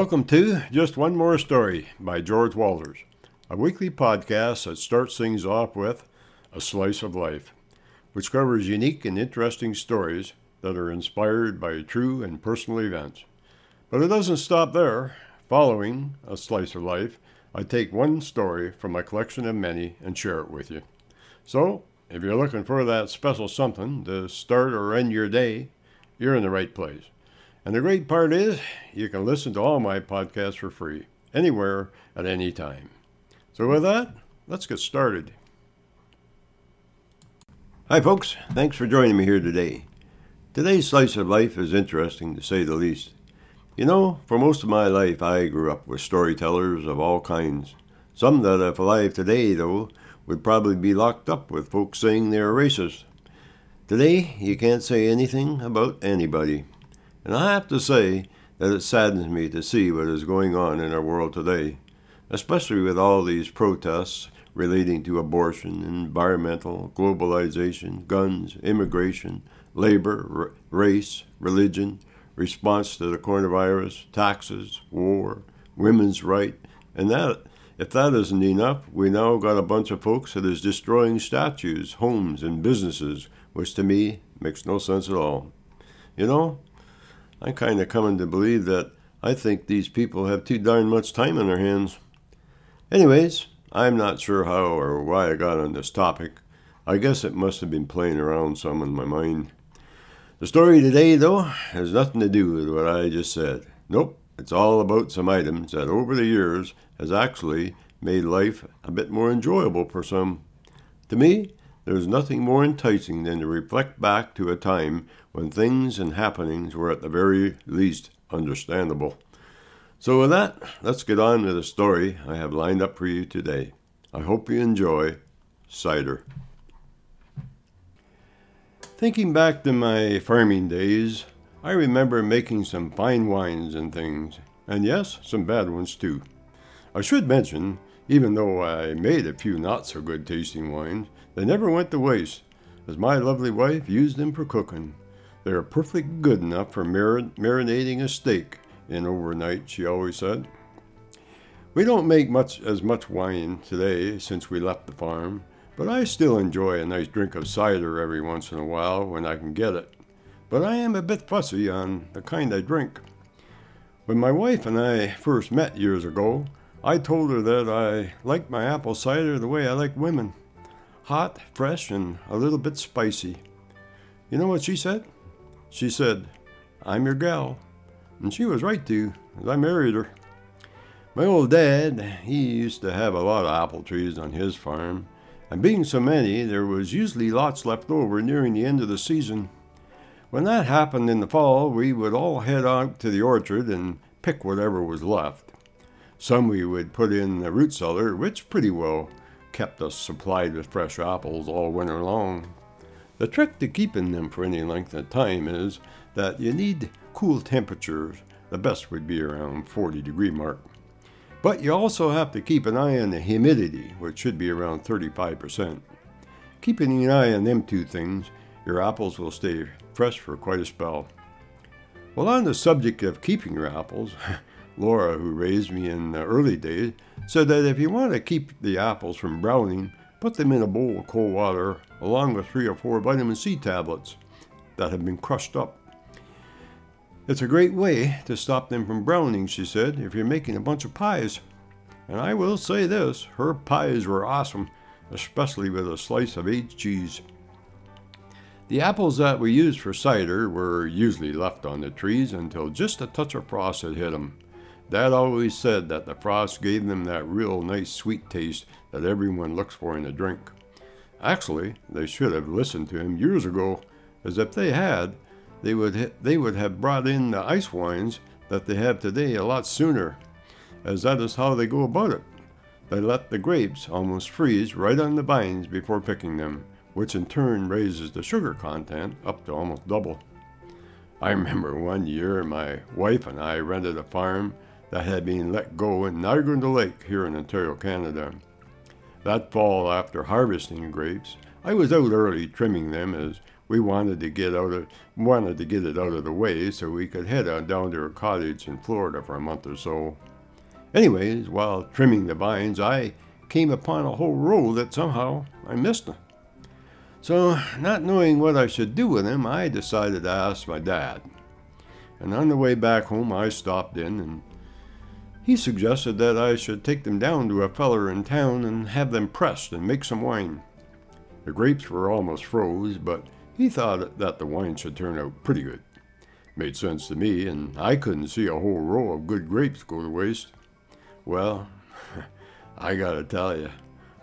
Welcome to Just One More Story by George Walters, a weekly podcast that starts things off with a slice of life, which covers unique and interesting stories that are inspired by true and personal events. But it doesn't stop there. Following a slice of life, I take one story from my collection of many and share it with you. So, if you're looking for that special something to start or end your day, you're in the right place. And the great part is, you can listen to all my podcasts for free, anywhere, at any time. So, with that, let's get started. Hi, folks. Thanks for joining me here today. Today's slice of life is interesting, to say the least. You know, for most of my life, I grew up with storytellers of all kinds. Some that, if alive today, though, would probably be locked up with folks saying they're racist. Today, you can't say anything about anybody. And I have to say that it saddens me to see what is going on in our world today, especially with all these protests relating to abortion, environmental, globalization, guns, immigration, labor, r- race, religion, response to the coronavirus, taxes, war, women's right, and that if that isn't enough, we now got a bunch of folks that is destroying statues, homes, and businesses, which to me makes no sense at all. You know, I'm kind of coming to believe that I think these people have too darn much time on their hands. Anyways, I'm not sure how or why I got on this topic. I guess it must have been playing around some in my mind. The story today, though, has nothing to do with what I just said. Nope, it's all about some items that over the years has actually made life a bit more enjoyable for some. To me, there's nothing more enticing than to reflect back to a time when things and happenings were at the very least understandable. So, with that, let's get on to the story I have lined up for you today. I hope you enjoy cider. Thinking back to my farming days, I remember making some fine wines and things, and yes, some bad ones too. I should mention, even though I made a few not so good tasting wines, they never went to waste, as my lovely wife used them for cooking. They are perfectly good enough for mar- marinating a steak in overnight, she always said. We don't make much as much wine today since we left the farm, but I still enjoy a nice drink of cider every once in a while when I can get it. But I am a bit fussy on the kind I drink. When my wife and I first met years ago, I told her that I liked my apple cider the way I like women hot, fresh, and a little bit spicy. You know what she said? She said, I'm your gal. And she was right to, as I married her. My old dad, he used to have a lot of apple trees on his farm, and being so many, there was usually lots left over nearing the end of the season. When that happened in the fall, we would all head out to the orchard and pick whatever was left. Some we would put in the root cellar, which pretty well kept us supplied with fresh apples all winter long. The trick to keeping them for any length of time is that you need cool temperatures. The best would be around 40 degree mark. But you also have to keep an eye on the humidity, which should be around 35%. Keeping an eye on them two things, your apples will stay fresh for quite a spell. Well, on the subject of keeping your apples, Laura, who raised me in the early days, said that if you want to keep the apples from browning, put them in a bowl of cold water along with three or four vitamin C tablets that have been crushed up. It's a great way to stop them from browning, she said, if you're making a bunch of pies. And I will say this her pies were awesome, especially with a slice of aged cheese. The apples that we used for cider were usually left on the trees until just a touch of frost had hit them. Dad always said that the frost gave them that real nice sweet taste that everyone looks for in a drink. Actually, they should have listened to him years ago, as if they had, they would ha- they would have brought in the ice wines that they have today a lot sooner, as that is how they go about it. They let the grapes almost freeze right on the vines before picking them, which in turn raises the sugar content up to almost double. I remember one year my wife and I rented a farm that had been let go in Niagara Lake here in Ontario, Canada. That fall, after harvesting grapes, I was out early trimming them as we wanted to get out of wanted to get it out of the way so we could head on down to a cottage in Florida for a month or so. Anyways, while trimming the vines, I came upon a whole row that somehow I missed. Them. So, not knowing what I should do with them, I decided to ask my dad. And on the way back home, I stopped in and he suggested that I should take them down to a feller in town and have them pressed and make some wine. The grapes were almost froze, but he thought that the wine should turn out pretty good. Made sense to me, and I couldn't see a whole row of good grapes go to waste. Well, I gotta tell you,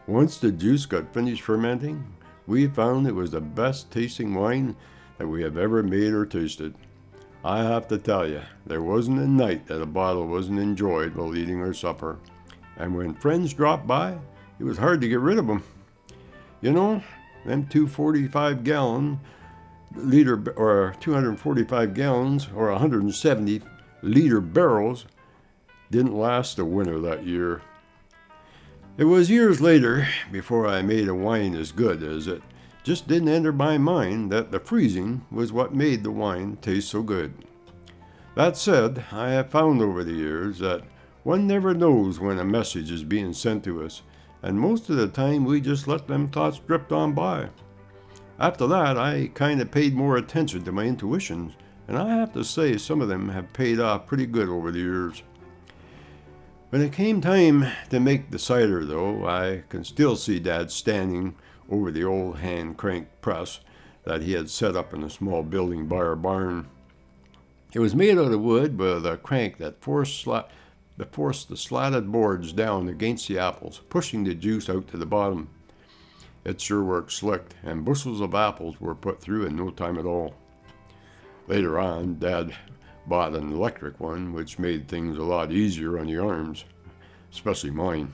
once the juice got finished fermenting, we found it was the best tasting wine that we have ever made or tasted. I have to tell you, there wasn't a night that a bottle wasn't enjoyed while eating our supper. And when friends dropped by, it was hard to get rid of them. You know, them 245 gallon liter or 245 gallons or 170 liter barrels didn't last the winter that year. It was years later before I made a wine as good as it just didn't enter my mind that the freezing was what made the wine taste so good. That said, I have found over the years that one never knows when a message is being sent to us, and most of the time we just let them thoughts drift on by. After that, I kind of paid more attention to my intuitions, and I have to say some of them have paid off pretty good over the years. When it came time to make the cider, though, I can still see Dad standing over the old hand crank press that he had set up in a small building by our barn. It was made out of wood with a crank that forced, that forced the slatted boards down against the apples, pushing the juice out to the bottom. It sure worked slick, and bushels of apples were put through in no time at all. Later on, Dad bought an electric one, which made things a lot easier on the arms, especially mine.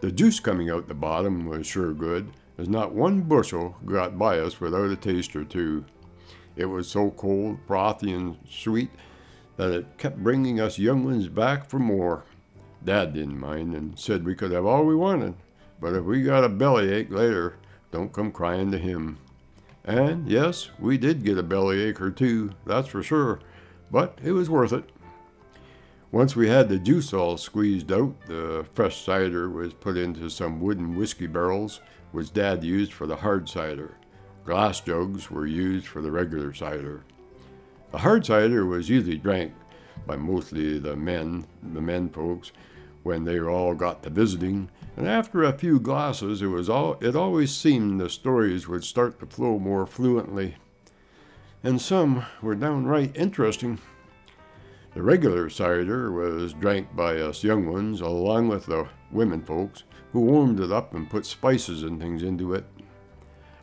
The juice coming out the bottom was sure good, as not one bushel got by us without a taste or two. It was so cold, frothy, and sweet that it kept bringing us young ones back for more. Dad didn't mind and said we could have all we wanted, but if we got a bellyache later, don't come crying to him. And yes, we did get a bellyache or two, that's for sure, but it was worth it. Once we had the juice all squeezed out, the fresh cider was put into some wooden whiskey barrels which Dad used for the hard cider. Glass jugs were used for the regular cider. The hard cider was usually drank by mostly the men, the men folks, when they all got to visiting, and after a few glasses, it was all it always seemed the stories would start to flow more fluently, and some were downright interesting. The regular cider was drank by us young ones along with the women folks, who warmed it up and put spices and things into it.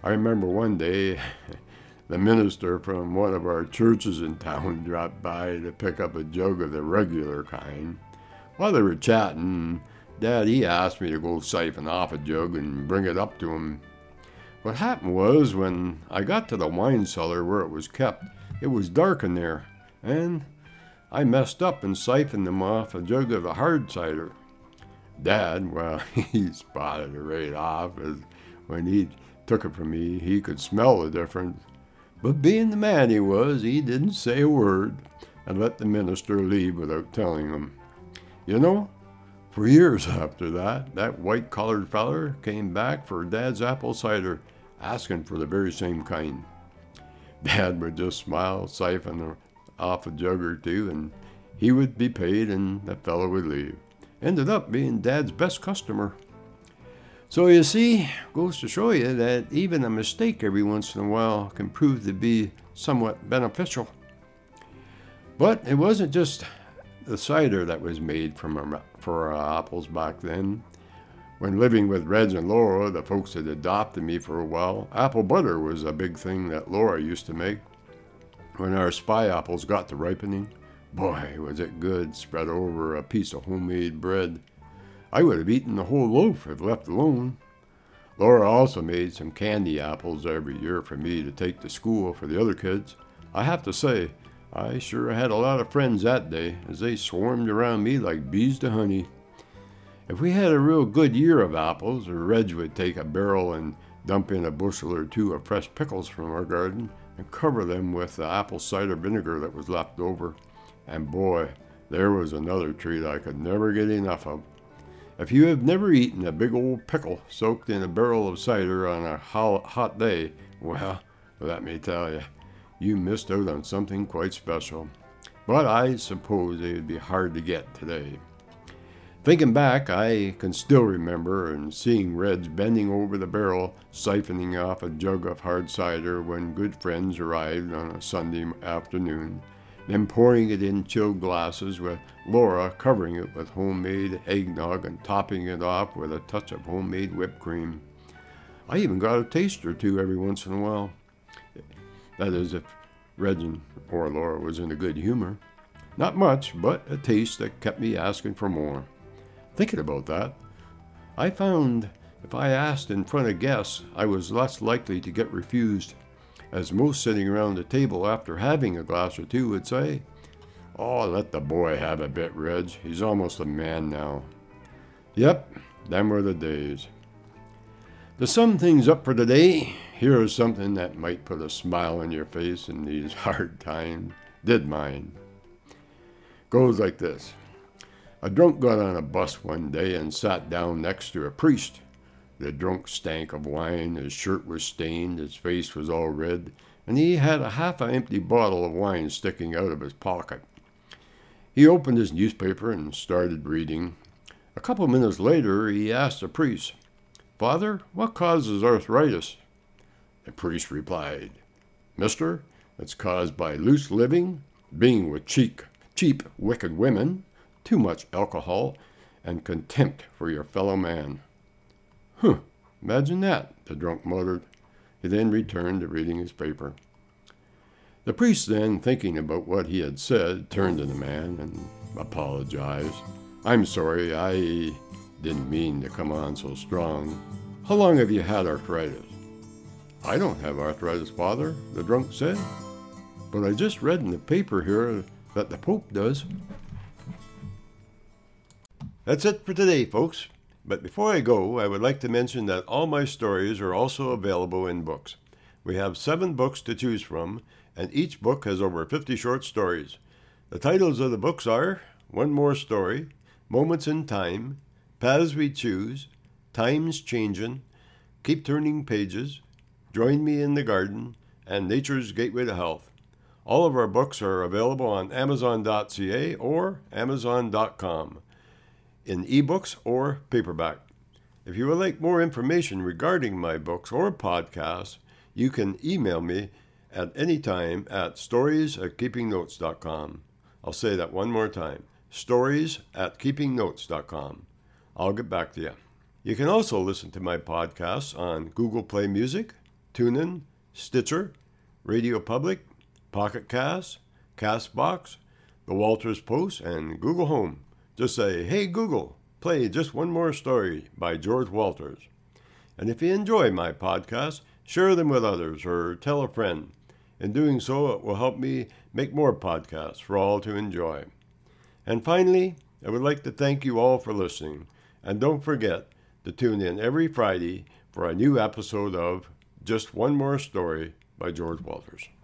I remember one day the minister from one of our churches in town dropped by to pick up a jug of the regular kind. While they were chatting, Dad he asked me to go siphon off a jug and bring it up to him. What happened was when I got to the wine cellar where it was kept, it was dark in there, and I messed up and siphoned them off a jug of the hard cider. Dad, well, he spotted it right off. When he took it from me, he could smell the difference. But being the man he was, he didn't say a word and let the minister leave without telling him. You know, for years after that, that white collared feller came back for Dad's apple cider, asking for the very same kind. Dad would just smile, siphon off a jug or two, and he would be paid, and the fellow would leave ended up being Dad's best customer. So you see, goes to show you that even a mistake every once in a while can prove to be somewhat beneficial. But it wasn't just the cider that was made from our, for our apples back then. When living with Reg and Laura, the folks had adopted me for a while, apple butter was a big thing that Laura used to make. When our spy apples got to ripening, Boy, was it good spread over a piece of homemade bread. I would have eaten the whole loaf if left alone. Laura also made some candy apples every year for me to take to school for the other kids. I have to say, I sure had a lot of friends that day, as they swarmed around me like bees to honey. If we had a real good year of apples, Reg would take a barrel and dump in a bushel or two of fresh pickles from our garden, and cover them with the apple cider vinegar that was left over. And boy, there was another treat I could never get enough of. If you have never eaten a big old pickle soaked in a barrel of cider on a hot day, well, let me tell you, you missed out on something quite special. But I suppose they would be hard to get today. Thinking back, I can still remember and seeing Reg's bending over the barrel, siphoning off a jug of hard cider when good friends arrived on a Sunday afternoon, then pouring it in chilled glasses with Laura covering it with homemade eggnog and topping it off with a touch of homemade whipped cream. I even got a taste or two every once in a while. That is, if Reg's or Laura was in a good humor. Not much, but a taste that kept me asking for more. Thinking about that, I found if I asked in front of guests, I was less likely to get refused, as most sitting around the table after having a glass or two would say, Oh, let the boy have a bit, Reg. He's almost a man now. Yep, them were the days. To sum things up for today, here is something that might put a smile on your face in these hard times. Did mine. Goes like this. A drunk got on a bus one day and sat down next to a priest. The drunk stank of wine, his shirt was stained, his face was all red, and he had a half empty bottle of wine sticking out of his pocket. He opened his newspaper and started reading. A couple minutes later, he asked the priest, Father, what causes arthritis? The priest replied, Mister, it's caused by loose living, being with cheap, cheap, wicked women, too much alcohol, and contempt for your fellow man. Huh, imagine that, the drunk muttered. He then returned to reading his paper. The priest then, thinking about what he had said, turned to the man and apologized. I'm sorry, I didn't mean to come on so strong. How long have you had arthritis? I don't have arthritis, father, the drunk said. But I just read in the paper here that the Pope does. That's it for today, folks. But before I go, I would like to mention that all my stories are also available in books. We have seven books to choose from, and each book has over 50 short stories. The titles of the books are One More Story, Moments in Time, Paths We Choose, Times Changin', Keep Turning Pages, Join Me in the Garden, and Nature's Gateway to Health. All of our books are available on Amazon.ca or Amazon.com in ebooks or paperback. If you would like more information regarding my books or podcasts, you can email me at any time at stories at keepingnotes.com. I'll say that one more time stories at keepingnotes.com. I'll get back to you. You can also listen to my podcasts on Google Play Music, TuneIn, Stitcher, Radio Public, Pocket Cast, Castbox, The Walters Post, and Google Home. Just say, hey Google, play just one more story by George Walters. And if you enjoy my podcasts, share them with others or tell a friend. In doing so, it will help me make more podcasts for all to enjoy. And finally, I would like to thank you all for listening. And don't forget to tune in every Friday for a new episode of Just One More Story by George Walters.